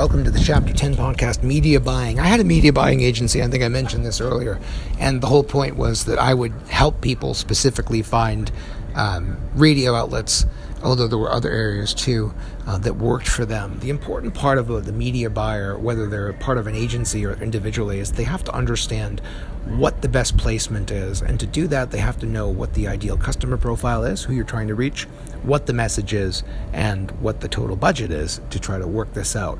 Welcome to the Chapter 10 podcast, Media Buying. I had a media buying agency, I think I mentioned this earlier, and the whole point was that I would help people specifically find um, radio outlets, although there were other areas too uh, that worked for them. The important part of the media buyer, whether they're part of an agency or individually, is they have to understand what the best placement is. And to do that, they have to know what the ideal customer profile is, who you're trying to reach, what the message is, and what the total budget is to try to work this out.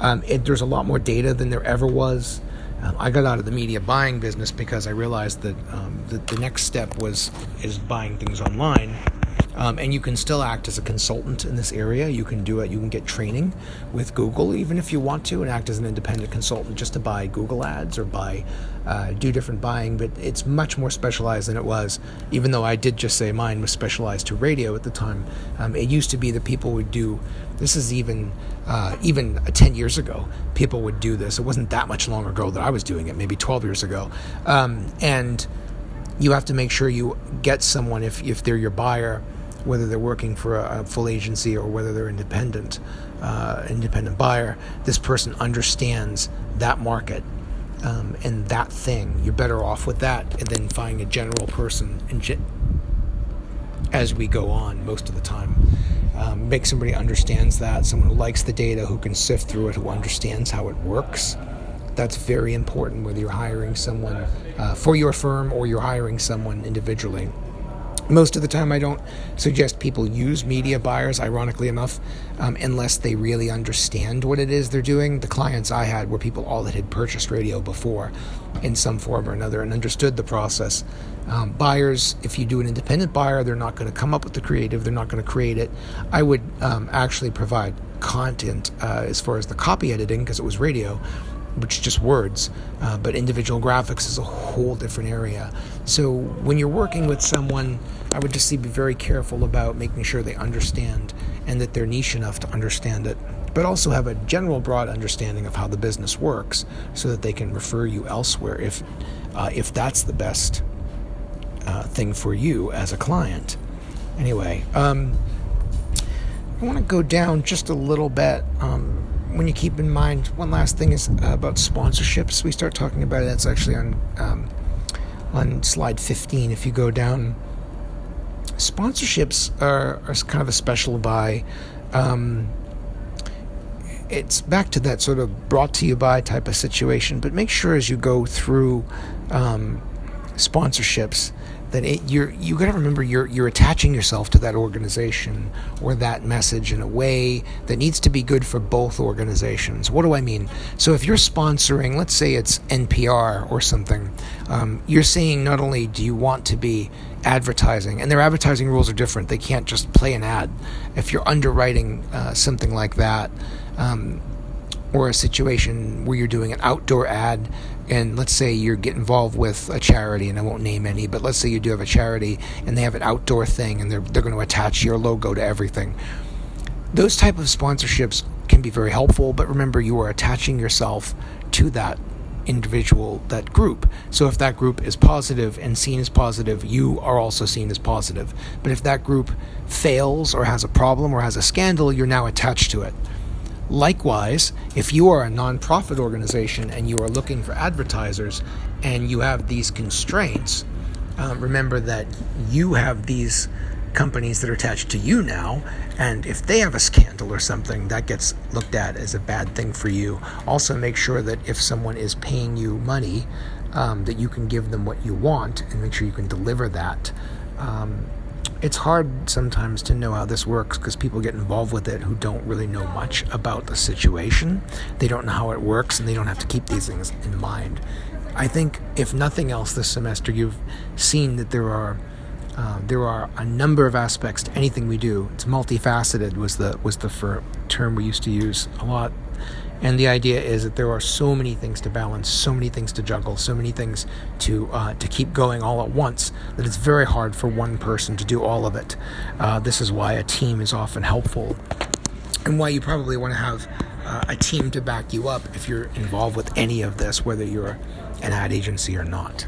Um, it, there's a lot more data than there ever was. Um, I got out of the media buying business because I realized that, um, that the next step was is buying things online um, and you can still act as a consultant in this area. You can do it. You can get training with Google, even if you want to, and act as an independent consultant just to buy Google ads or buy, uh, do different buying. But it's much more specialized than it was. Even though I did just say mine was specialized to radio at the time, um, it used to be that people would do. This is even uh, even ten years ago. People would do this. It wasn't that much longer ago that I was doing it. Maybe twelve years ago, um, and you have to make sure you get someone if if they're your buyer whether they're working for a, a full agency or whether they're independent, uh, independent buyer, this person understands that market um, and that thing. You're better off with that then finding a general person ge- as we go on most of the time. Um, make somebody understands that, someone who likes the data, who can sift through it, who understands how it works. That's very important whether you're hiring someone uh, for your firm or you're hiring someone individually. Most of the time, I don't suggest people use media buyers, ironically enough, um, unless they really understand what it is they're doing. The clients I had were people all that had purchased radio before in some form or another and understood the process. Um, buyers, if you do an independent buyer, they're not going to come up with the creative, they're not going to create it. I would um, actually provide content uh, as far as the copy editing because it was radio which is just words, uh, but individual graphics is a whole different area. So when you're working with someone, I would just be very careful about making sure they understand and that they're niche enough to understand it, but also have a general broad understanding of how the business works so that they can refer you elsewhere if, uh, if that's the best uh, thing for you as a client. Anyway, um, I want to go down just a little bit. Um, when you keep in mind, one last thing is uh, about sponsorships. We start talking about it. It's actually on um, on slide 15. If you go down, sponsorships are, are kind of a special buy. Um, it's back to that sort of brought to you by type of situation. But make sure as you go through um, sponsorships that it, you're you got to remember you're you're attaching yourself to that organization or that message in a way that needs to be good for both organizations. What do I mean? So if you're sponsoring, let's say it's NPR or something, um, you're saying not only do you want to be advertising, and their advertising rules are different. They can't just play an ad. If you're underwriting uh, something like that. Um, or a situation where you're doing an outdoor ad and let's say you get involved with a charity and I won't name any but let's say you do have a charity and they have an outdoor thing and they're they're going to attach your logo to everything. Those type of sponsorships can be very helpful but remember you are attaching yourself to that individual that group. So if that group is positive and seen as positive you are also seen as positive. But if that group fails or has a problem or has a scandal you're now attached to it Likewise, if you are a nonprofit organization and you are looking for advertisers and you have these constraints, um, remember that you have these companies that are attached to you now, and if they have a scandal or something, that gets looked at as a bad thing for you. Also, make sure that if someone is paying you money, um, that you can give them what you want and make sure you can deliver that. Um, it's hard sometimes to know how this works because people get involved with it who don't really know much about the situation. They don't know how it works and they don't have to keep these things in mind. I think, if nothing else, this semester you've seen that there are. Uh, there are a number of aspects to anything we do. It's multifaceted was the was the term we used to use a lot and the idea is that there are so many things to balance, so many things to juggle, so many things to uh, to keep going all at once that it's very hard for one person to do all of it. Uh, this is why a team is often helpful, and why you probably want to have uh, a team to back you up if you're involved with any of this, whether you're an ad agency or not.